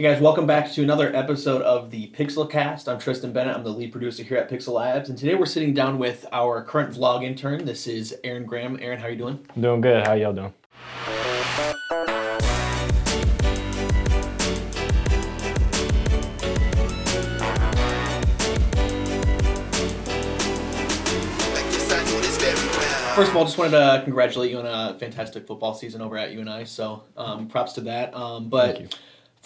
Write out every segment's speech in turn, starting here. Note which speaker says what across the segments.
Speaker 1: Hey guys, welcome back to another episode of the Pixelcast. I'm Tristan Bennett. I'm the lead producer here at Pixel Labs, and today we're sitting down with our current vlog intern. This is Aaron Graham. Aaron, how are you doing?
Speaker 2: I'm doing good. How y'all doing?
Speaker 1: First of all, just wanted to congratulate you on a fantastic football season over at UNI. So, um, props to that. Um,
Speaker 2: Thank you.
Speaker 1: but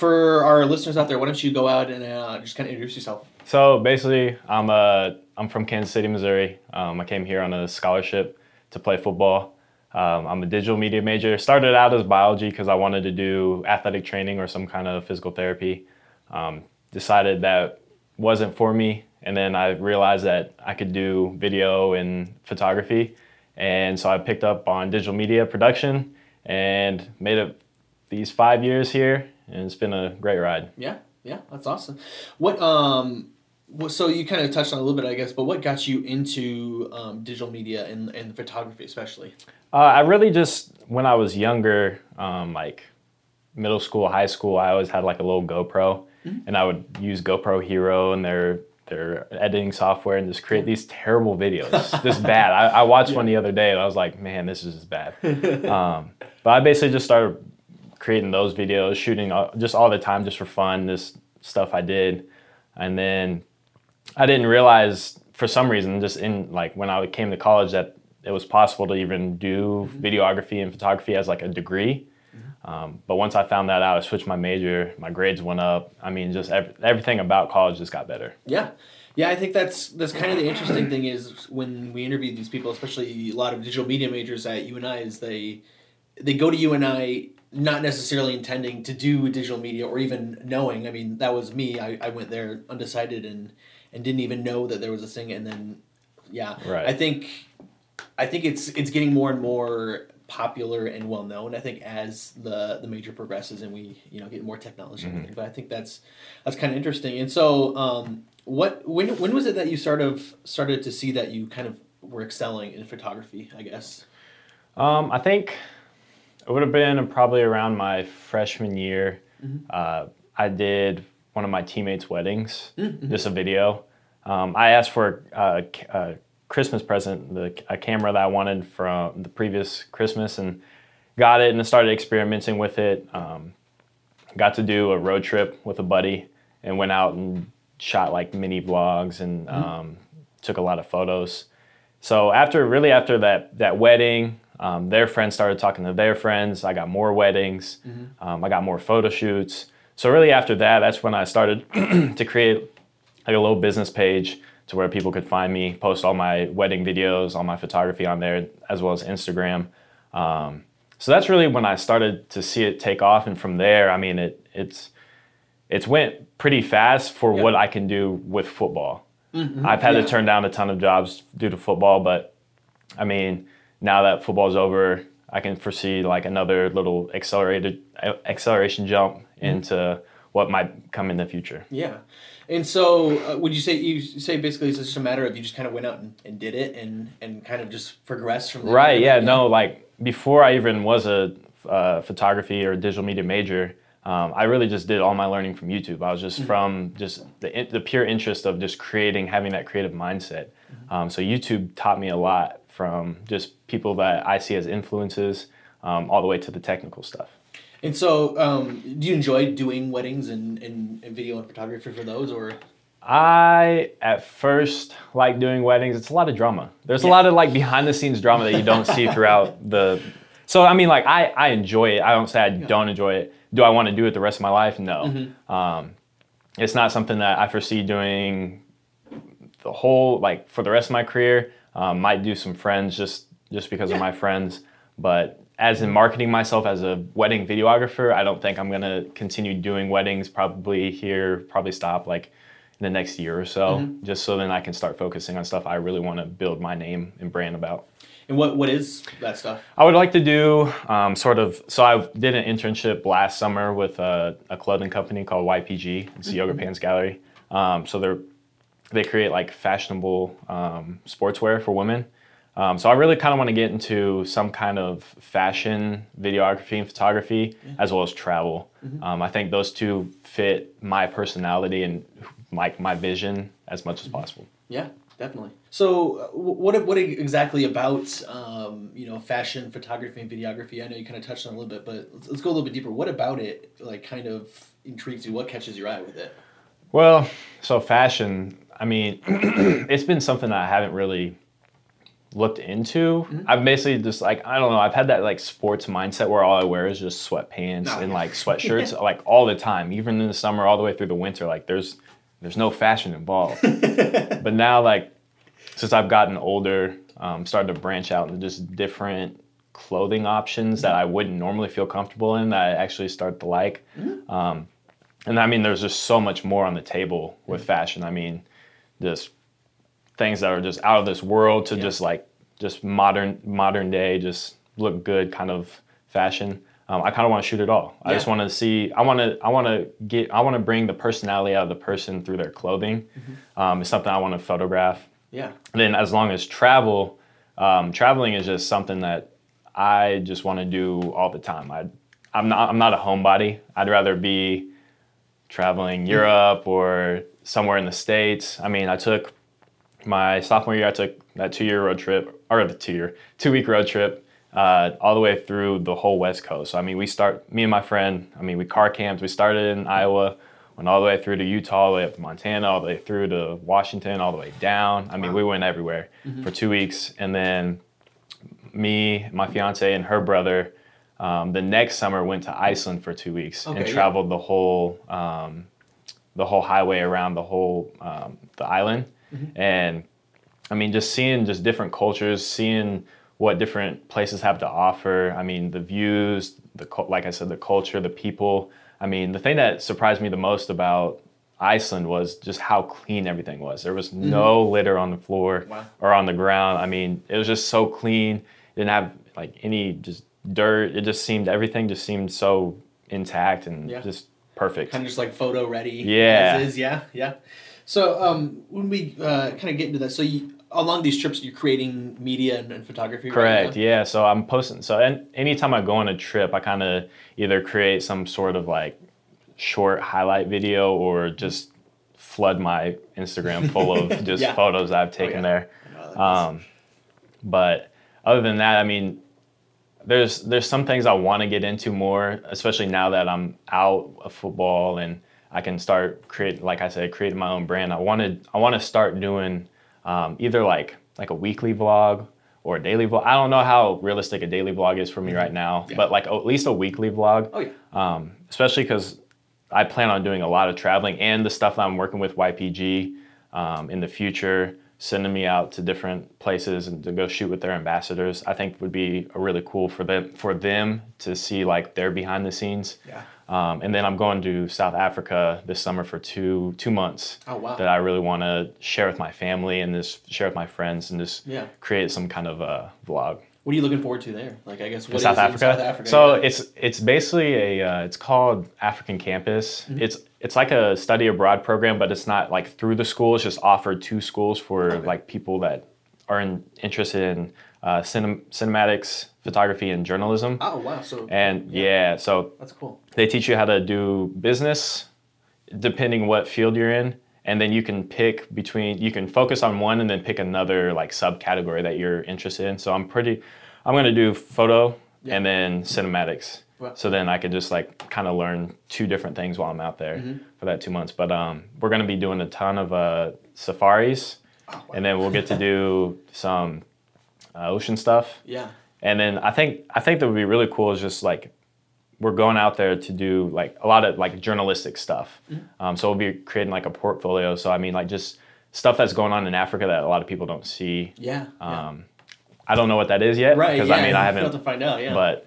Speaker 1: for our listeners out there, why don't you go out and uh, just kind of introduce yourself?
Speaker 2: So basically, I'm uh, I'm from Kansas City, Missouri. Um, I came here on a scholarship to play football. Um, I'm a digital media major. Started out as biology because I wanted to do athletic training or some kind of physical therapy. Um, decided that wasn't for me, and then I realized that I could do video and photography, and so I picked up on digital media production and made it these five years here, and it's been a great ride.
Speaker 1: Yeah, yeah, that's awesome. What um, so you kind of touched on a little bit, I guess, but what got you into um, digital media and and photography, especially?
Speaker 2: Uh, I really just when I was younger, um, like middle school, high school, I always had like a little GoPro, and I would use GoPro Hero and their their editing software and just create these terrible videos, just bad. I, I watched one the other day and I was like, man, this is just bad. um, but I basically just started creating those videos, shooting all, just all the time, just for fun. This stuff I did, and then I didn't realize for some reason, just in like when I came to college, that it was possible to even do videography and photography as like a degree. Um, but once I found that out, I switched my major. My grades went up. I mean, just ev- everything about college just got better.
Speaker 1: Yeah. Yeah, I think that's that's kind of the interesting thing is when we interview these people, especially a lot of digital media majors at UNI, is they they go to UNI not necessarily intending to do digital media or even knowing. I mean, that was me. I, I went there undecided and and didn't even know that there was a thing. And then, yeah,
Speaker 2: Right.
Speaker 1: I think I think it's it's getting more and more popular and well known. I think as the the major progresses and we you know get more technology everything. But I think that's that's kind of interesting. And so, um, what when when was it that you sort of started to see that you kind of were excelling in photography? I guess.
Speaker 2: Um, I think it would have been probably around my freshman year. Uh, I did one of my teammates' weddings, just a video. Um, I asked for a, a Christmas present, the, a camera that I wanted from the previous Christmas, and got it and started experimenting with it. Um, got to do a road trip with a buddy and went out and shot like mini vlogs and um, took a lot of photos. So after really after that that wedding, um, their friends started talking to their friends. I got more weddings. Um, I got more photo shoots. So really after that, that's when I started to create like a little business page to where people could find me, post all my wedding videos, all my photography on there, as well as Instagram. Um, so that's really when I started to see it take off, and from there, I mean, it it's it's went pretty fast for
Speaker 1: Yeah.
Speaker 2: what I can do with football. I've had
Speaker 1: Yeah.
Speaker 2: to turn down a ton of jobs due to football, but I mean, now that football's over, I can foresee like another little accelerated acceleration jump into what might come in the future.
Speaker 1: Yeah. And so, uh, would you say you say basically it's just a matter of you just kind of went out and, and did it and and kind of just progressed from there?
Speaker 2: Right. Yeah. No. Like before I even was a uh, photography or digital media major, um, I really just did all my learning from YouTube. I was just from just the the pure interest of just creating, having that creative mindset. Um, so YouTube taught me a lot from just people that I see as influences, um, all the way to the technical stuff.
Speaker 1: And so, um, do you enjoy doing weddings and, and, and video and photography for those, or
Speaker 2: I at first like doing weddings. It's a lot of drama. There's a lot of like behind the scenes drama that you don't see throughout the. So I mean, like I I enjoy it. I don't say I don't enjoy it. Do I want to do it the rest of my life? No.
Speaker 1: Mm-hmm.
Speaker 2: Um, it's not something that I foresee doing the whole like for the rest of my career. Um, might do some friends just just because
Speaker 1: Yeah.
Speaker 2: of my friends, but as in marketing myself as a wedding videographer, I don't think I'm gonna continue doing weddings. Probably here, probably stop like in the next year or so,
Speaker 1: Mm-hmm.
Speaker 2: just so then I can start focusing on stuff I really want to build my name and brand about.
Speaker 1: and what what is that stuff?
Speaker 2: I would like to do um, sort of. So I did an internship last summer with a, a clothing company called YPG. It's the Yoga Pants Gallery. Um, so they're they create like fashionable um, sportswear for women. Um, so I really kind of want to get into some kind of fashion, videography, and photography, as well as travel. Um, I think those two fit my personality and like my vision as much as possible.
Speaker 1: Yeah, definitely. So, uh, what what exactly about um, you know fashion, photography, and videography? I know you kind of touched on it a little bit, but let's, let's go a little bit deeper. What about it like kind of intrigues you? What catches your eye with it?
Speaker 2: Well, so fashion, I mean, it's been something that I haven't really looked into. I've basically just like I don't know, I've had that like sports mindset where all I wear is just sweatpants
Speaker 1: Oh,
Speaker 2: and like sweatshirts like all the time, even in the summer all the way through the winter like there's there's no fashion involved. but now like since I've gotten older, um, started to branch out into just different clothing options that I wouldn't normally feel comfortable in that I actually start to like. Um, and I mean, there's just so much more on the table with fashion. I mean, just things that are just out of this world to
Speaker 1: Yeah.
Speaker 2: just like just modern modern day, just look good kind of fashion. Um, I kind of want to shoot it all. I just want to see. I want to. I want to get. I want to bring the personality out of the person through their clothing. Um, it's something I want to photograph.
Speaker 1: Yeah,
Speaker 2: And then as long as travel, um, traveling is just something that I just want to do all the time. I, I'm not I'm not a homebody. I'd rather be traveling Europe or somewhere in the states. I mean, I took my sophomore year. I took that two year road trip or the two year two week road trip. Uh, all the way through the whole West Coast. So, I mean, we start, me and my friend, I mean, we car camped. We started in Iowa, went all the way through to Utah, all the way up to Montana, all the way through to Washington, all the way down. I mean,
Speaker 1: Wow.
Speaker 2: we went everywhere for two weeks. And then me, my fiance, and her brother, um, the next summer went to Iceland for two weeks
Speaker 1: Okay,
Speaker 2: and
Speaker 1: yeah.
Speaker 2: traveled the whole um, the whole highway around the whole um, the island.
Speaker 1: Mm-hmm.
Speaker 2: And I mean, just seeing just different cultures, seeing what different places have to offer. I mean, the views, the like I said, the culture, the people. I mean, the thing that surprised me the most about Iceland was just how clean everything was. There was no litter on the floor
Speaker 1: Mm-hmm. Wow.
Speaker 2: or on the ground. I mean, it was just so clean. didn't have like any just dirt. It just seemed everything just seemed so intact and
Speaker 1: Yeah.
Speaker 2: just perfect.
Speaker 1: kind of just like photo ready.
Speaker 2: Yeah.
Speaker 1: as is. Yeah, yeah. So, um, when we uh, kind of get into that, so you, along these trips, you're creating media and, and photography.
Speaker 2: Correct.
Speaker 1: now?
Speaker 2: Yeah. So I'm posting. So and anytime I go on a trip, I kind of either create some sort of like short highlight video or just flood my Instagram full of just
Speaker 1: Yeah.
Speaker 2: photos I've taken
Speaker 1: yeah.
Speaker 2: there.
Speaker 1: I know how that is.
Speaker 2: Um, but other than that, I mean, there's there's some things I want to get into more, especially now that I'm out of football and I can start create, like I said, creating my own brand. I wanted I want to start doing um, either like like a weekly vlog or a daily vlog. I don't know how realistic a daily vlog is for me right now,
Speaker 1: Yeah.
Speaker 2: but like at least a weekly vlog
Speaker 1: oh yeah.
Speaker 2: um, especially because I plan on doing a lot of traveling and the stuff that I'm working with YPG um, in the future, sending me out to different places and to go shoot with their ambassadors. I think would be a really cool for them for them to see like their behind the scenes.
Speaker 1: Yeah.
Speaker 2: Um, and then I'm going to South Africa this summer for two two months
Speaker 1: Oh wow.
Speaker 2: that I really want to share with my family and just share with my friends and just
Speaker 1: Yeah.
Speaker 2: create some kind of a vlog.
Speaker 1: What are you looking forward to there? Like, I guess what
Speaker 2: South Africa.
Speaker 1: South Africa?
Speaker 2: So
Speaker 1: yeah.
Speaker 2: it's it's basically a uh, it's called African Campus.
Speaker 1: Mm-hmm.
Speaker 2: It's it's like a study abroad program, but it's not like through the school. It's just offered to schools for like people that are in, interested in uh, cinem- cinematics, photography, and journalism.
Speaker 1: oh wow. So
Speaker 2: And yeah, so
Speaker 1: that's cool.
Speaker 2: they teach you how to do business depending what field you're in and then you can pick between you can focus on one and then pick another like subcategory that you're interested in so i'm pretty i'm going to do photo
Speaker 1: Yeah.
Speaker 2: and then cinematics
Speaker 1: Wow.
Speaker 2: so then i could just like kind of learn two different things while i'm out there
Speaker 1: Mm-hmm.
Speaker 2: for that two months but um, we're going to be doing a ton of uh, safaris
Speaker 1: Oh, wow.
Speaker 2: and then we'll get to do some uh, ocean stuff
Speaker 1: yeah.
Speaker 2: and then I think I think that would be really cool is just like we're going out there to do like a lot of like journalistic stuff.
Speaker 1: Mm-hmm.
Speaker 2: Um, so we'll be creating like a portfolio. So I mean like just stuff that's going on in Africa that a lot of people don't see.
Speaker 1: Yeah. yeah.
Speaker 2: Um, I don't know what that is yet
Speaker 1: right.
Speaker 2: because
Speaker 1: yeah.
Speaker 2: I mean I
Speaker 1: have
Speaker 2: haven't,
Speaker 1: to find out. Yeah.
Speaker 2: but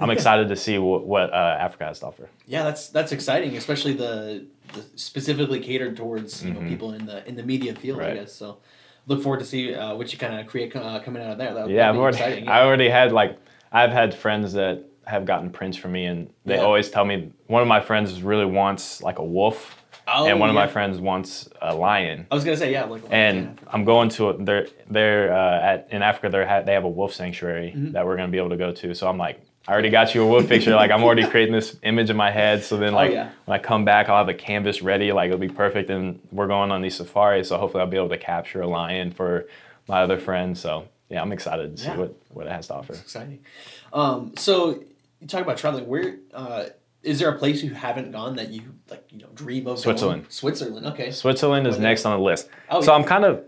Speaker 2: I'm excited to see what, what uh, Africa has to offer.
Speaker 1: Yeah, that's that's exciting, especially the, the specifically catered towards you know people in the in the media field. I
Speaker 2: Mm-hmm. Right.
Speaker 1: guess so. Look forward to see uh, what you kind of create uh, coming out of there. That,
Speaker 2: Yeah, I've
Speaker 1: be
Speaker 2: already,
Speaker 1: exciting.
Speaker 2: I already had like I've had friends that have gotten prints from me, and they
Speaker 1: Yeah.
Speaker 2: always tell me one of my friends really wants like a wolf
Speaker 1: Oh,
Speaker 2: and one of my friends wants a lion.
Speaker 1: I was gonna say yeah, like
Speaker 2: And I'm going to a, they're they're uh, at in Africa. They ha- they have a wolf sanctuary
Speaker 1: Mm-hmm.
Speaker 2: that we're gonna be able to go to. So I'm like, I already got you a wolf picture. Like I'm already creating this image in my head. So then like
Speaker 1: Oh, yeah.
Speaker 2: when I come back, I'll have a canvas ready. Like it'll be perfect. And we're going on these safaris. So hopefully I'll be able to capture a lion for my other friends. So yeah, I'm excited to see
Speaker 1: Yeah.
Speaker 2: what what it has to offer.
Speaker 1: exciting. Um, so you talk about traveling. Where uh, is there a place you haven't gone that you like? You know, dream of
Speaker 2: Switzerland.
Speaker 1: Going? Switzerland. Okay.
Speaker 2: Switzerland is next on the list.
Speaker 1: Oh,
Speaker 2: so
Speaker 1: yeah.
Speaker 2: I'm kind of,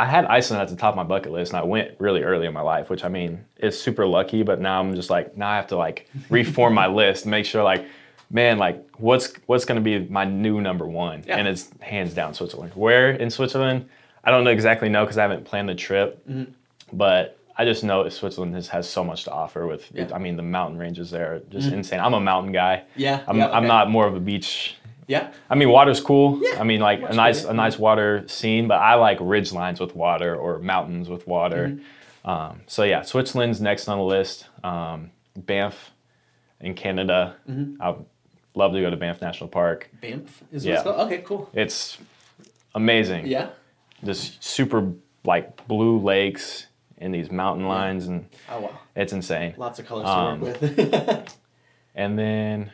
Speaker 2: I had Iceland at the top of my bucket list, and I went really early in my life, which I mean is super lucky. But now I'm just like, now I have to like reform my list, make sure like, man, like what's what's gonna be my new number one,
Speaker 1: Yeah.
Speaker 2: and it's hands down Switzerland. Where in Switzerland? I don't know exactly know because I haven't planned the trip,
Speaker 1: Mm-hmm.
Speaker 2: but. I just know Switzerland has, has so much to offer. With,
Speaker 1: Yeah.
Speaker 2: I mean, the mountain ranges there are just insane. I'm a mountain guy.
Speaker 1: Yeah.
Speaker 2: I'm,
Speaker 1: yeah,
Speaker 2: I'm not more of a beach
Speaker 1: Yeah.
Speaker 2: I mean, water's cool.
Speaker 1: Yeah,
Speaker 2: I mean, like a nice a nice water scene, but I like ridge lines with water or mountains with water.
Speaker 1: Mm-hmm.
Speaker 2: Um, so yeah, Switzerland's next on the list. Um, Banff in Canada.
Speaker 1: Mm-hmm.
Speaker 2: I'd love to go to Banff National Park.
Speaker 1: Banff is
Speaker 2: Yeah.
Speaker 1: Okay. Cool.
Speaker 2: It's amazing.
Speaker 1: Yeah.
Speaker 2: Just super like blue lakes and these mountain lines, and
Speaker 1: Oh wow.
Speaker 2: it's insane.
Speaker 1: Lots of colors
Speaker 2: Um,
Speaker 1: to work with.
Speaker 2: And then,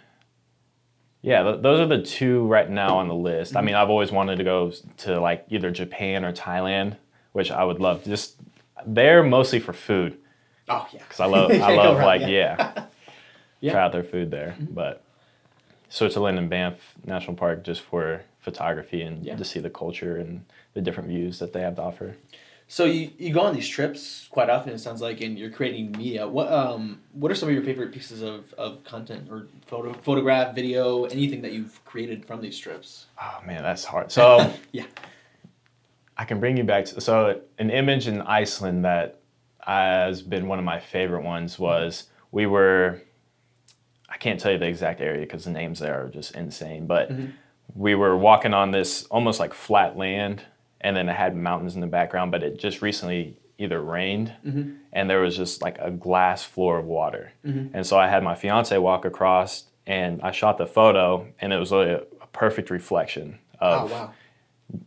Speaker 2: yeah, th- those are the two right now on the list. I mean, I've always wanted to go to like either Japan or Thailand, which I would love. Just they're mostly for food
Speaker 1: oh yeah.
Speaker 2: because I love I love like
Speaker 1: yeah.
Speaker 2: yeah,
Speaker 1: Yeah.
Speaker 2: try out their food there. Mm-hmm. But Switzerland and Banff National Park just for photography and
Speaker 1: Yeah.
Speaker 2: to see the culture and the different views that they have to offer.
Speaker 1: So you, you go on these trips quite often. It sounds like, and you're creating media. What um what are some of your favorite pieces of, of content or photo photograph, video, anything that you've created from these trips?
Speaker 2: Oh man, that's hard. So.
Speaker 1: Yeah.
Speaker 2: I can bring you back to so an image in Iceland that has been one of my favorite ones was we were I can't tell you the exact area because the names there are just insane, but we were walking on this almost like flat land and then it had mountains in the background, but it just recently either rained mm-hmm. and there was just like a glass floor of water. Mm-hmm. And so I had my fiance walk across and I shot the photo and it was a, a perfect reflection of Oh
Speaker 1: wow.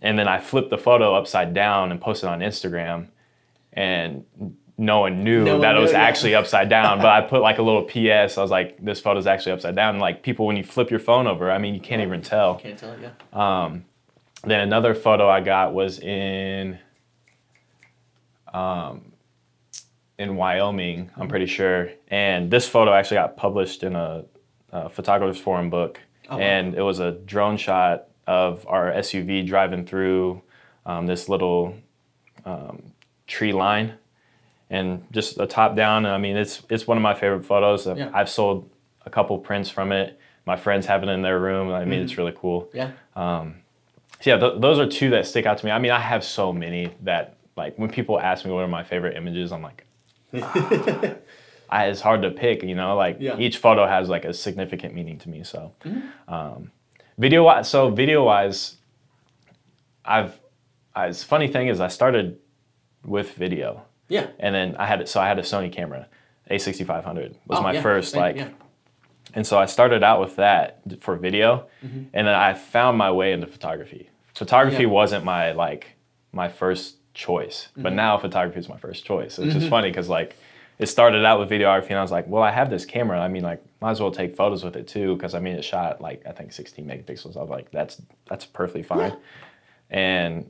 Speaker 2: and then I flipped the photo upside down and posted on Instagram, and no one knew
Speaker 1: No one
Speaker 2: that it was
Speaker 1: yeah.
Speaker 2: actually upside down. But I put like a little PS. I was like, "This photo's actually upside down." And like people, when you flip your phone over, I mean, you can't even tell.
Speaker 1: Can't tell. It, yeah.
Speaker 2: Um, Then another photo I got was in, um, in Wyoming. I'm pretty sure, and this photo actually got published in a, a photographers forum book,
Speaker 1: Oh, wow.
Speaker 2: and it was a drone shot of our SUV driving through um, this little um, tree line, and just a top down. I mean, it's it's one of my favorite photos.
Speaker 1: Yeah.
Speaker 2: I've sold a couple prints from it. My friends have it in their room. I mean,
Speaker 1: Mm-hmm.
Speaker 2: it's really cool.
Speaker 1: Yeah.
Speaker 2: So yeah, th- those are two that stick out to me. I mean, I have so many that like when people ask me what are my favorite images, I'm like, ah. I, it's hard to pick. You know, like
Speaker 1: Yeah.
Speaker 2: each photo has like a significant meaning to me. So, um, video wise, so video wise, I've. I, it's funny thing is I started with video,
Speaker 1: Yeah.
Speaker 2: and then I had it, so I had a Sony camera, A6500 was
Speaker 1: Oh,
Speaker 2: my
Speaker 1: yeah,
Speaker 2: first like
Speaker 1: yeah.
Speaker 2: And so I started out with that for video,
Speaker 1: Mm-hmm.
Speaker 2: and then I found my way into photography. Photography
Speaker 1: Yeah.
Speaker 2: wasn't my like my first choice, but
Speaker 1: Mm-hmm.
Speaker 2: now photography is my first choice. It's just funny because like it started out with videography, and I was like, well, I have this camera. I mean, like, might as well take photos with it too, because I mean, it shot like I think 16 megapixels. I was like, that's that's perfectly fine, and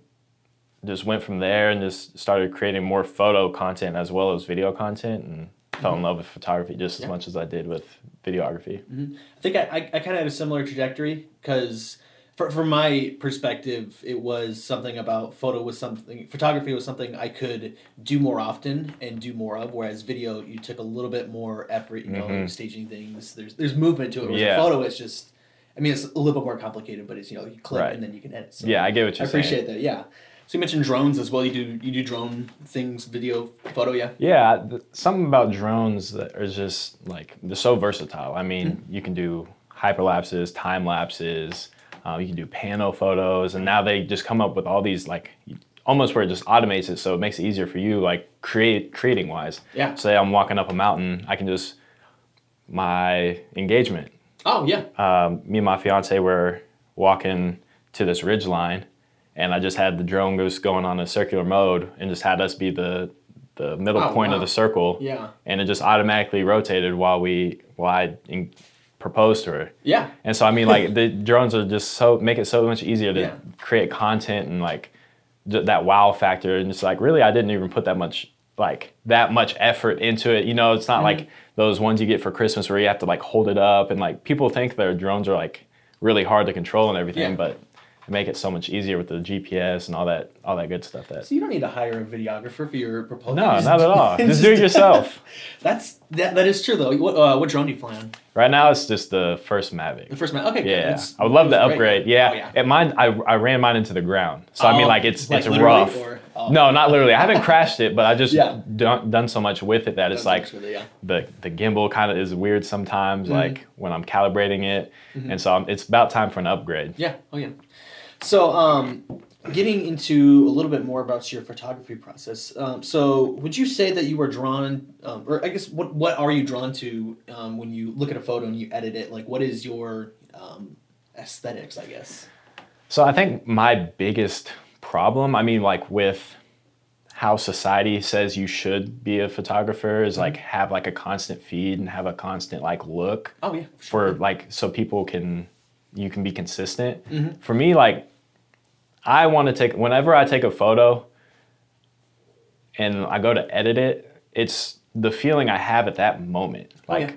Speaker 2: just went from there and just started creating more photo content as well as video content, and fell in love with photography just as
Speaker 1: Yeah.
Speaker 2: much as I did with videography.
Speaker 1: I think I, I, I kind of had a similar trajectory because, from my perspective, it was something about photo was something, photography was something I could do more often and do more of. Whereas video, you took a little bit more effort, you know,
Speaker 2: Mhm.
Speaker 1: staging things. There's there's movement to it. Whereas
Speaker 2: Yeah.
Speaker 1: a photo, it's just, I mean, it's a little bit more complicated, but it's you know you click
Speaker 2: Right.
Speaker 1: and then you can edit. So
Speaker 2: Yeah, I get what you're
Speaker 1: appreciate
Speaker 2: saying.
Speaker 1: that. Yeah. So you mentioned drones as well. You do you do drone things, video, photo. Yeah.
Speaker 2: Yeah, th- something about drones that are just like they're so versatile. I mean,
Speaker 1: Mm-hmm.
Speaker 2: you can do hyperlapses, time lapses, uh, you can do pano photos, and now they just come up with all these like almost where it just automates it, so it makes it easier for you, like create creating wise.
Speaker 1: Yeah.
Speaker 2: Say I'm walking up a mountain, I can just my engagement
Speaker 1: Oh yeah.
Speaker 2: um, me and my fiance were walking to this ridge line, and I just had the drone goes going on a circular mode and just had us be the the middle
Speaker 1: Oh,
Speaker 2: point
Speaker 1: wow.
Speaker 2: of the circle,
Speaker 1: Yeah.
Speaker 2: and it just automatically rotated while we while I in, proposed to her.
Speaker 1: Yeah.
Speaker 2: And so I mean, like the drones are just so make it so much easier to
Speaker 1: Yeah.
Speaker 2: create content and like th- that wow factor. And it's like really, I didn't even put that much like that much effort into it. You know, it's not
Speaker 1: Mm-hmm.
Speaker 2: like those ones you get for Christmas where you have to like hold it up and like people think their drones are like really hard to control and everything,
Speaker 1: Yeah.
Speaker 2: but make it so much easier with the GPS and all that all that good stuff. That
Speaker 1: So you don't need to hire a videographer for your proposal.
Speaker 2: no, not at all. Just do it yourself.
Speaker 1: That's that. That is true though. What uh, what drone do you fly On?
Speaker 2: Right now, it's just the first Mavic.
Speaker 1: The first man. Okay.
Speaker 2: Yeah,
Speaker 1: That's-
Speaker 2: I would love to
Speaker 1: great.
Speaker 2: upgrade. Yeah,
Speaker 1: Oh, yeah.
Speaker 2: Mine, I, I ran mine into the ground, so I mean,
Speaker 1: Oh,
Speaker 2: like it's
Speaker 1: like
Speaker 2: it's rough.
Speaker 1: or- oh.
Speaker 2: No, not literally. I haven't crashed it, but I just
Speaker 1: Yeah.
Speaker 2: done, done so much with it that it's like
Speaker 1: actually- yeah.
Speaker 2: the the gimbal kind of is weird sometimes,
Speaker 1: Mm-hmm.
Speaker 2: like when I'm calibrating it, and so I'm, it's about time for an upgrade.
Speaker 1: Yeah. Oh yeah. So um, getting into a little bit more about your photography process. Um, so would you say that you were drawn, um, or I guess what what are you drawn to um, when you look at a photo and you edit it? Like what is your um, aesthetics? I guess.
Speaker 2: So I think my biggest problem, I mean, like with how society says you should be a photographer, is like have like a constant feed and have a constant like look.
Speaker 1: Oh yeah.
Speaker 2: for like so people can you can be consistent.
Speaker 1: Mm-hmm.
Speaker 2: For me, like I want to take whenever I take a photo and I go to edit it, it's the feeling I have at that moment.
Speaker 1: Oh,
Speaker 2: Like
Speaker 1: yeah.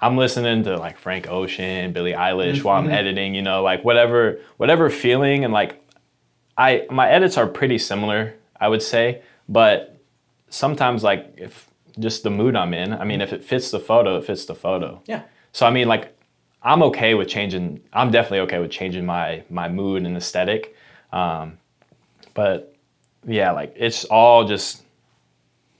Speaker 2: I'm listening to like Frank Ocean, Billie Eilish while
Speaker 1: Mm-hmm.
Speaker 2: I'm editing, you know, like whatever whatever feeling and like I my edits are pretty similar, I would say, but sometimes like if just the mood I'm in, I mean if it fits the photo, it fits the photo.
Speaker 1: Yeah.
Speaker 2: So I mean, like, I'm okay with changing. I'm definitely okay with changing my my mood and aesthetic. Um, but yeah, like it's all just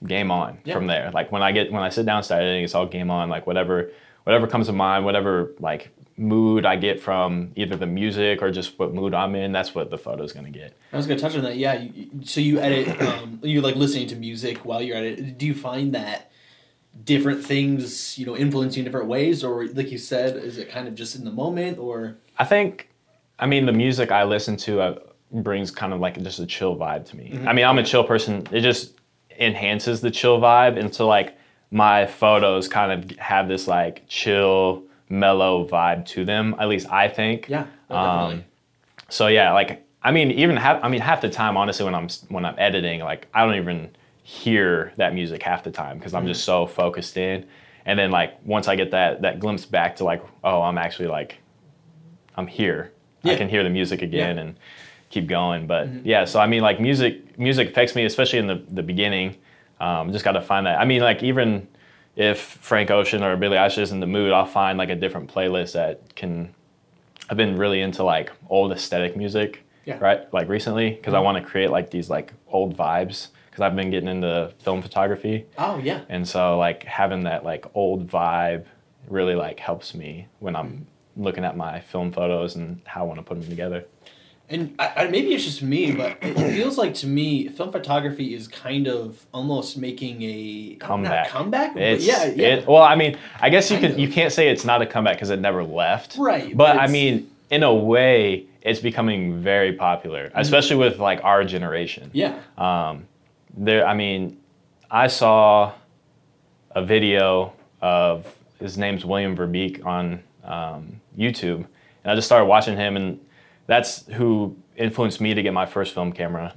Speaker 2: game on
Speaker 1: Yeah.
Speaker 2: from there. Like when I get when I sit down and start editing, it's all game on. Like whatever whatever comes to mind, whatever like mood I get from either the music or just what mood I'm in, that's what the photo's gonna get.
Speaker 1: I was gonna touch on that. Yeah. You, so you edit. Um, you like listening to music while you're at it. Do you find that different things, you know, influencing in different ways, or like you said, is it kind of just in the moment, or
Speaker 2: I think, I mean, the music I listen to uh, brings kind of like just a chill vibe to me. I mean, I'm a chill person. It just enhances the chill vibe, and so like my photos kind of have this like chill, mellow vibe to them. At least I think.
Speaker 1: yeah, oh,
Speaker 2: Um. So yeah, like I mean, even half. I mean, half the time, honestly, when I'm when I'm editing, like I don't even hear that music half the time because I'm just so focused in. And then like once I get that that glimpse back to like, oh, I'm actually like, I'm here. I can hear the music again and keep going. But
Speaker 1: Mm-hmm.
Speaker 2: yeah, so I mean, like music music affects me, especially in the the beginning. Um, just got to find that. I mean, like even if Frank Ocean or Billie Eilish is in the mood, I'll find like a different playlist that can. I've been really into like old aesthetic music,
Speaker 1: Yeah.
Speaker 2: right? Like recently, because I want to create like these like old vibes. Because I've been getting into film photography,
Speaker 1: Oh yeah.
Speaker 2: and so like having that like old vibe really like helps me when I'm looking at my film photos and how I want to put them together.
Speaker 1: And I, I, maybe it's just me, but it feels like to me, film photography is kind of almost making a
Speaker 2: Comeback.
Speaker 1: Comeback, yeah, yeah.
Speaker 2: It, well, I mean, I guess you
Speaker 1: Kind
Speaker 2: can
Speaker 1: of.
Speaker 2: you can't say it's not a comeback because it never left.
Speaker 1: Right,
Speaker 2: But
Speaker 1: but
Speaker 2: I mean, in a way, it's becoming very popular, especially with like our generation.
Speaker 1: yeah.
Speaker 2: Um, there, I mean, I saw a video of his name's William Verbeeck on um, YouTube, and I just started watching him, and that's who influenced me to get my first film camera.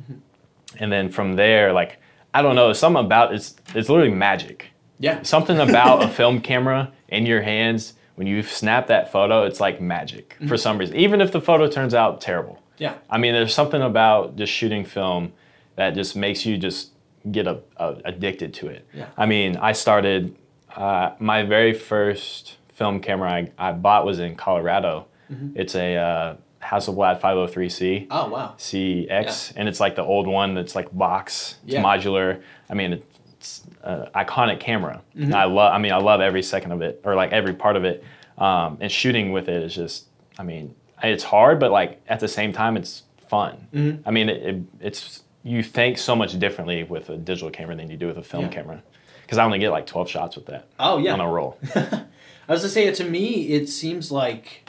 Speaker 2: And then from there, like I don't know, something about it's it's literally magic.
Speaker 1: Yeah.
Speaker 2: Something about a film camera in your hands when you snap that photo, it's like magic for some reason. Even if the photo turns out terrible.
Speaker 1: Yeah.
Speaker 2: I mean, there's something about just shooting film that just makes you just get a, a, addicted to it.
Speaker 1: Yeah.
Speaker 2: I mean, I started uh, my very first film camera I, I bought was in Colorado.
Speaker 1: Mm-hmm.
Speaker 2: It's a uh, Hasselblad 503C.
Speaker 1: Oh wow.
Speaker 2: CX, and it's like the old one that's like box, it's
Speaker 1: Yeah.
Speaker 2: modular. I mean, it's an iconic camera.
Speaker 1: Mm-hmm.
Speaker 2: I love. I mean, I love every second of it, or like every part of it. Um, and shooting with it is just. I mean, it's hard, but like at the same time, it's fun.
Speaker 1: Mm-hmm.
Speaker 2: I mean, it, it, it's you think so much differently with a digital camera than you do with a film
Speaker 1: Yeah.
Speaker 2: camera. Because I only get like 12 shots with that
Speaker 1: Oh yeah.
Speaker 2: on a roll.
Speaker 1: I was to say to me, it seems like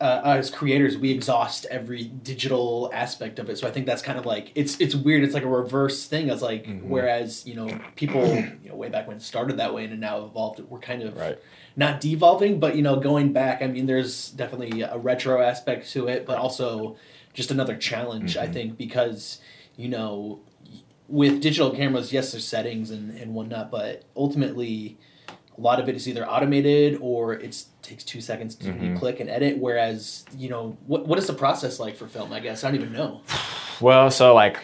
Speaker 1: uh, as creators, we exhaust every digital aspect of it. So I think that's kind of like it's it's weird. It's like a reverse thing. It's like
Speaker 2: Mhm.
Speaker 1: whereas you know people you know way back when it started that way and now evolved. We're kind of
Speaker 2: Right.
Speaker 1: not devolving, but you know going back. I mean, there's definitely a retro aspect to it, but also just another challenge. I
Speaker 2: Mhm.
Speaker 1: think because you know with digital cameras, yes, there's settings and and whatnot, but ultimately a lot of it is either automated or it takes two seconds to
Speaker 2: Mhm.
Speaker 1: click and edit. Whereas, you know, what what is the process like for film? I guess I don't even know.
Speaker 2: Well, so like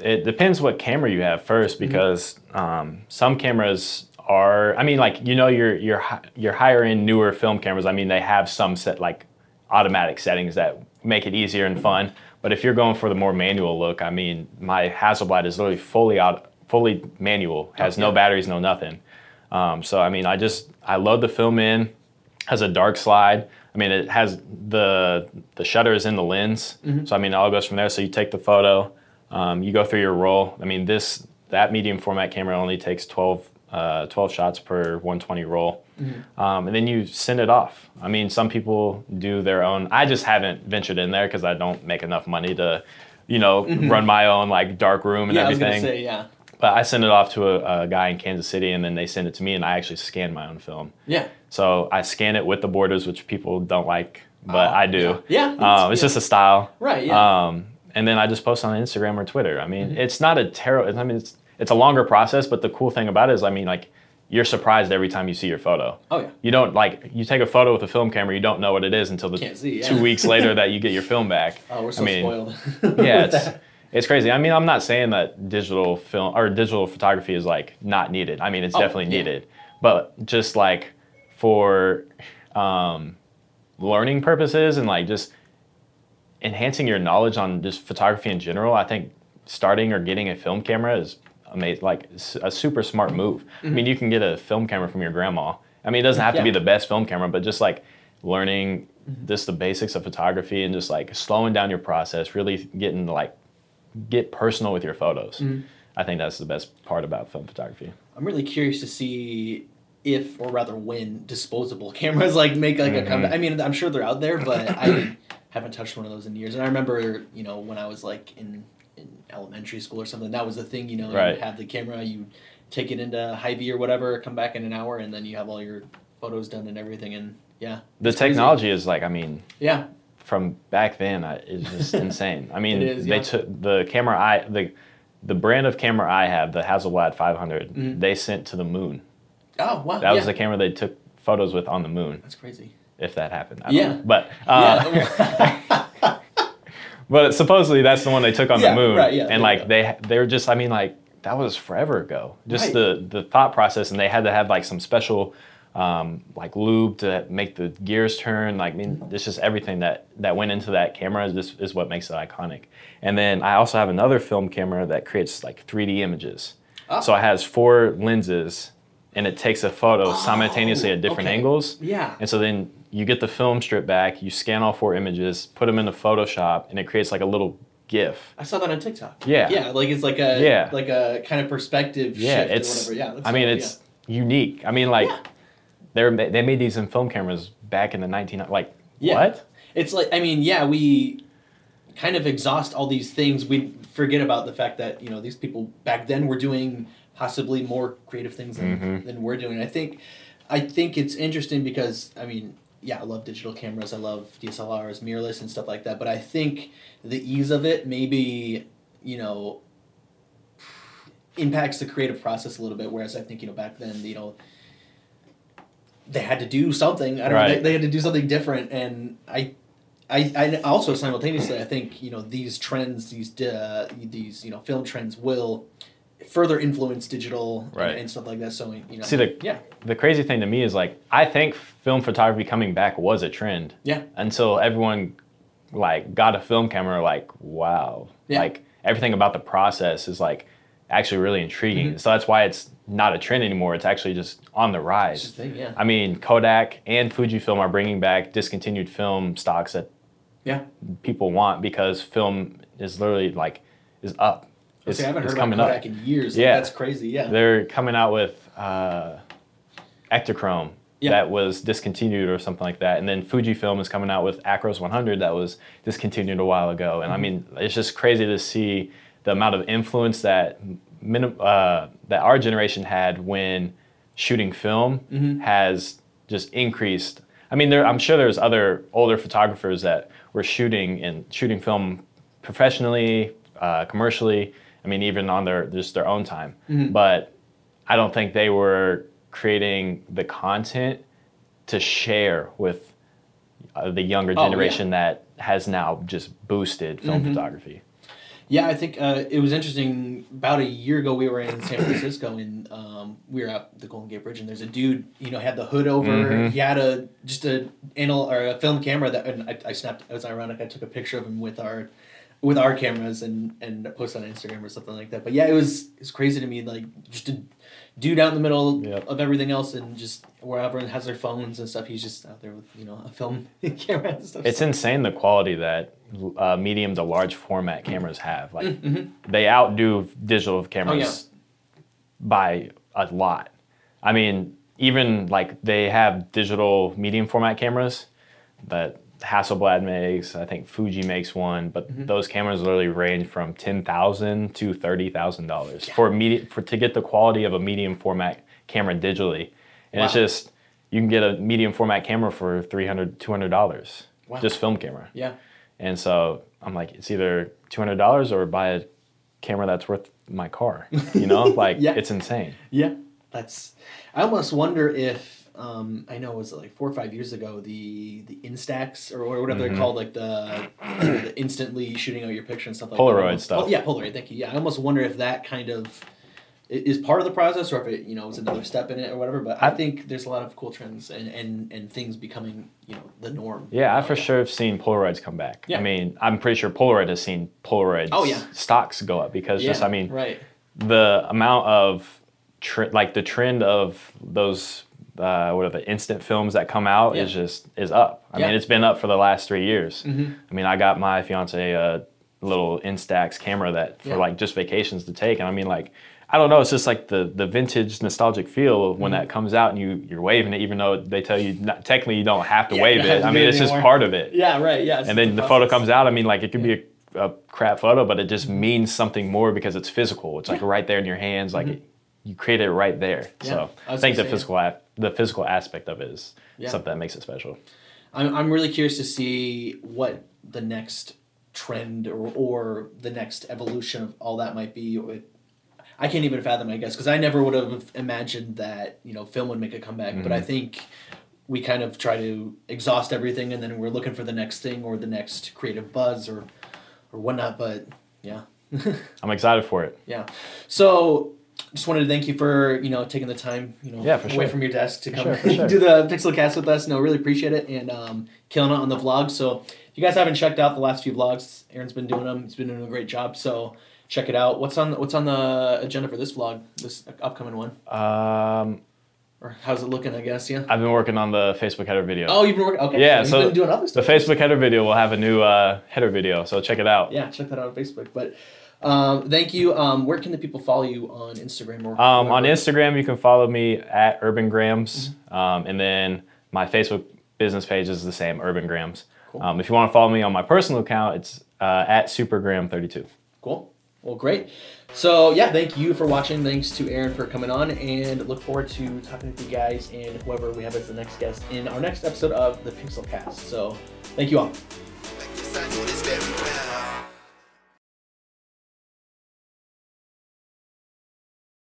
Speaker 2: it depends what camera you have first
Speaker 1: Mm-hmm.
Speaker 2: because um, some cameras are. I mean, like you know, your your your higher end newer film cameras. I mean, they have some set like automatic settings that make it easier and fun. But if you're going for the more manual look, I mean, my Hasselblad is literally fully out, fully manual. Has no batteries, no nothing. Um, so I mean, I just I load the film in. Has a dark slide. I mean, it has the the shutter is in the lens. So I mean, it all goes from there. So you take the photo, um, you go through your roll. I mean, this that medium format camera only takes 12, uh, 12 shots per 120 roll, um, and then you send it off. I mean, some people do their own. I just haven't ventured in there because I don't make enough money to, you know, run my own like dark room and
Speaker 1: yeah, I was
Speaker 2: everything.
Speaker 1: gonna say yeah,
Speaker 2: But I send it off to a, a guy in Kansas City, and then they send it to me, and I actually scan my own film.
Speaker 1: yeah,
Speaker 2: So I scan it with the borders, which people don't like, but
Speaker 1: Oh,
Speaker 2: I do.
Speaker 1: yeah,
Speaker 2: Um, it's
Speaker 1: yeah.
Speaker 2: just a style.
Speaker 1: right, yeah,
Speaker 2: Um, and then I just post on Instagram or Twitter. I
Speaker 1: Mm-hmm.
Speaker 2: mean, it's not a terrible. I mean, it's it's a longer process, but the cool thing about it is, I mean, like you're surprised every time you see your photo.
Speaker 1: oh yeah,
Speaker 2: You don't like you take a photo with a film camera, you don't know what it is until the
Speaker 1: see, yeah.
Speaker 2: two weeks later that you get your film back.
Speaker 1: oh we're so
Speaker 2: I mean,
Speaker 1: spoiled.
Speaker 2: yeah, it's
Speaker 1: that.
Speaker 2: it's crazy. I mean, I'm not saying that digital film or digital photography is like not needed. I mean, it's
Speaker 1: Oh,
Speaker 2: definitely
Speaker 1: yeah.
Speaker 2: needed, but just like for um, learning purposes and like just enhancing your knowledge on just photography in general, I think starting or getting a film camera is amazing. Like a super smart move. I mean, you can get a film camera from your grandma. I mean, it doesn't have to be
Speaker 1: Mm-hmm.
Speaker 2: The best film camera, but just like learning just the basics of photography and just like slowing down your process, really getting like get personal with your photos.
Speaker 1: Mm-hmm.
Speaker 2: I think that's the best part about film photography.
Speaker 1: I'm really curious to see if, or rather, when disposable cameras like make like
Speaker 2: Mm-hmm.
Speaker 1: a comeback. I mean, I'm sure they're out there, but I haven't touched one of those in years. And I remember, you know, when I was like in in elementary school or something, that was the thing. You know,
Speaker 2: Right.
Speaker 1: you have the camera, you take it into Hy-Vee or whatever, come back in an hour, and then you have all your photos done and everything. And yeah,
Speaker 2: The
Speaker 1: it's crazy.
Speaker 2: technology is like, I mean,
Speaker 1: Yeah,
Speaker 2: from back then I, it's just insane. I mean,
Speaker 1: is,
Speaker 2: they
Speaker 1: yeah.
Speaker 2: took the camera I the the brand of camera I have, the Hasselblad 500.
Speaker 1: Mhm.
Speaker 2: They sent to the moon.
Speaker 1: Oh wow,
Speaker 2: That was the camera they took photos with on the moon,
Speaker 1: That's crazy.
Speaker 2: if that happened. I
Speaker 1: Yeah.
Speaker 2: know. But uh,
Speaker 1: yeah.
Speaker 2: but supposedly that's the one they took on
Speaker 1: Yeah,
Speaker 2: the moon.
Speaker 1: right, yeah,
Speaker 2: and like they they're just I mean like that was forever ago. Just
Speaker 1: Right.
Speaker 2: the the thought process, and they had to have like some special. Um, like lube to make the gears turn. Like, I mean, it's just everything that that went into that camera is this is what makes it iconic. And then I also have another film camera that creates like 3D images.
Speaker 1: Oh.
Speaker 2: So it has four lenses, and it takes a photo simultaneously at different
Speaker 1: okay.
Speaker 2: angles.
Speaker 1: yeah.
Speaker 2: And so then you get the film strip back, you scan all four images, put them into Photoshop, and it creates like a little GIF.
Speaker 1: I saw that on TikTok.
Speaker 2: Yeah.
Speaker 1: Yeah, like it's like a
Speaker 2: Yeah.
Speaker 1: like a kind of perspective
Speaker 2: Yeah,
Speaker 1: shift
Speaker 2: it's.
Speaker 1: or whatever. Yeah.
Speaker 2: I mean,
Speaker 1: so-
Speaker 2: it's unique. I mean, like
Speaker 1: Yeah.
Speaker 2: they're they made these in film cameras back in the 19 like
Speaker 1: Yeah.
Speaker 2: what?
Speaker 1: It's like I mean, yeah, we kind of exhaust all these things. We forget about the fact that you know these people back then were doing possibly more creative things than,
Speaker 2: Mhm.
Speaker 1: than we're doing. I think I think it's interesting because I mean, yeah, I love digital cameras. I love DSLRs, mirrorless, and stuff like that. But I think the ease of it maybe you know impacts the creative process a little bit. Whereas I think you know back then you know they had to do something. I don't know. They, they had to do something different, and I, I, I also simultaneously I think you know these trends, these uh, these you know film trends will further influence digital and-
Speaker 2: Right.
Speaker 1: and, stuff like that. So you know,
Speaker 2: See, the-
Speaker 1: yeah,
Speaker 2: The crazy thing to me is like I think film photography coming back was a trend.
Speaker 1: Yeah.
Speaker 2: Until everyone like got a film camera like wow.
Speaker 1: Yeah.
Speaker 2: Like everything about the process is like actually really intriguing.
Speaker 1: Mm-hmm.
Speaker 2: So that's why it's not a trend anymore. It's actually just on the rise.
Speaker 1: thing. Yeah,
Speaker 2: I mean, Kodak and Fujifilm are bringing back discontinued film stocks that
Speaker 1: yeah.
Speaker 2: people want because film is literally like is up. It's,
Speaker 1: I haven't heard
Speaker 2: coming
Speaker 1: Kodak
Speaker 2: up.
Speaker 1: in years.
Speaker 2: Yeah.
Speaker 1: that's crazy. Yeah,
Speaker 2: They're coming out with uh, Ektachrome.
Speaker 1: Yeah.
Speaker 2: that was discontinued or something like that. And then Fujifilm is coming out with Acros 100 that was discontinued a while ago. And I mean, it's just crazy to see the amount of influence that minim- uh, that our generation had when shooting film has just increased. I mean, there, I'm sure there's other older photographers that were shooting and shooting film professionally, uh, commercially. I mean, even on their just their own time. But I don't think they were creating the content to share with uh, the younger
Speaker 1: Oh, yeah.
Speaker 2: generation that has now just boosted film photography.
Speaker 1: Yeah, I think uh, it was interesting. About a year ago, we were in San Francisco, and um, we were at the Golden Gate Bridge, and there's a dude, you know, had the hood over.
Speaker 2: Mhm.
Speaker 1: He had a just a anal or a film camera that, and I, I snapped. It was ironic. I took a picture of him with our with our cameras and and posted on Instagram or something like that. But yeah, it was it's crazy to me, like just a dude out in the middle
Speaker 2: Yep.
Speaker 1: of everything else, and just where everyone has their phones and stuff. He's just out there with you know a film camera and stuff.
Speaker 2: It's insane the quality that uh, medium to large format cameras have. Like
Speaker 1: Mhm.
Speaker 2: they outdo digital
Speaker 1: Oh,
Speaker 2: cameras by a lot. I mean, even like they have digital medium format cameras that Hasselblad makes. I think Fuji makes one, but
Speaker 1: Mm-hmm.
Speaker 2: those cameras literally range from ten thousand to thirty thousand dollars for medium for to get the quality of a medium format camera digitally. And it's just you can get a medium format camera for 300 200 dollars
Speaker 1: Wow.
Speaker 2: just film camera.
Speaker 1: yeah.
Speaker 2: And so I'm like, it's either two hundred dollars or buy a camera that's worth my car. You know, like
Speaker 1: Yeah.
Speaker 2: it's insane.
Speaker 1: Yeah, that's. I almost wonder if um, I know it was like four or five years ago the the Instax or whatever they're
Speaker 2: Mhm.
Speaker 1: called, like the, the instantly shooting out your picture and stuff like
Speaker 2: Polaroid
Speaker 1: that. Almost-
Speaker 2: stuff.
Speaker 1: Oh, yeah, Polaroid. Thank you. Yeah, I almost wonder if that kind of is part of the process or if it you know is another step in it or whatever. But I, think there's a lot of cool trends and and and things becoming you know the norm.
Speaker 2: Yeah, I for sure have seen Polaroids come back.
Speaker 1: Yeah.
Speaker 2: I mean, I'm pretty sure Polaroid has seen Polaroid
Speaker 1: Oh, yeah.
Speaker 2: stocks go up because
Speaker 1: Yeah,
Speaker 2: just I mean
Speaker 1: right.
Speaker 2: the amount of tre- like the trend of those uh, what are the instant films that come out is just is up. I
Speaker 1: Yeah.
Speaker 2: mean, it's been up for the last three years.
Speaker 1: Mhm.
Speaker 2: I mean, I got my fiance a little Instax camera that for
Speaker 1: Yeah.
Speaker 2: like just vacations to take, and I mean like. I don't know. It's just like the, the vintage nostalgic feel of when
Speaker 1: Mm-hmm.
Speaker 2: that comes out and you you're waving it, even though they tell you not, technically you don't have to
Speaker 1: Yeah,
Speaker 2: wave
Speaker 1: you don't have
Speaker 2: it. I mean,
Speaker 1: it
Speaker 2: it's just part of it.
Speaker 1: Yeah, right. Yeah.
Speaker 2: And then the photo comes out. I mean, like it could be a, a crap photo, but it just means something more because it's physical. It's like right there in your hands. Like it, you create it right there.
Speaker 1: Mm-hmm. Yeah,
Speaker 2: so
Speaker 1: I
Speaker 2: I, think the physical the physical aspect of it is
Speaker 1: Yeah.
Speaker 2: something that makes it special.
Speaker 1: I'm, I'm really curious to see what the next trend or, or the next evolution of all that might be. I can't even fathom, I guess, because I never would have imagined that you know film would make a comeback. But I
Speaker 2: Mm-hmm.
Speaker 1: think we kind of try to exhaust everything, and then we're looking for the next thing or the next creative buzz or or whatnot. But yeah,
Speaker 2: I'm excited for it.
Speaker 1: yeah. So just wanted to thank you for you know taking the time you know
Speaker 2: Yeah,
Speaker 1: away
Speaker 2: sure.
Speaker 1: from your desk to come
Speaker 2: sure, sure.
Speaker 1: do the Pixel Cast with us. No, really appreciate it and um, killing it on the vlog. So if you guys haven't checked out the last few vlogs, Aaron's been doing them. He's been doing a great job. So check it out. What's on what's on the agenda for this vlog, this upcoming one,
Speaker 2: Um,
Speaker 1: or how's it looking? I guess yeah.
Speaker 2: I've been working on the Facebook header video.
Speaker 1: Oh, you've been working. Okay.
Speaker 2: Yeah,
Speaker 1: You've
Speaker 2: so
Speaker 1: been doing other
Speaker 2: the. Facebook header video will have a new uh, header video, so check it out.
Speaker 1: Yeah, check that out on Facebook. But um, thank you. Um, where can the people follow you on Instagram or
Speaker 2: Um, on? Instagram, you can follow me at Urban Grams,
Speaker 1: Mm-hmm.
Speaker 2: um, and then my Facebook business page is the same, Urban Grams.
Speaker 1: Cool.
Speaker 2: Um, if you want to follow me on my personal account, it's uh, at Supergram32.
Speaker 1: Cool. Well, great. So yeah, thank you for watching. Thanks to Aaron for coming on, and look forward to talking with you guys and whoever we have as the next guest in our next episode of the Pixel Cast. So thank you all.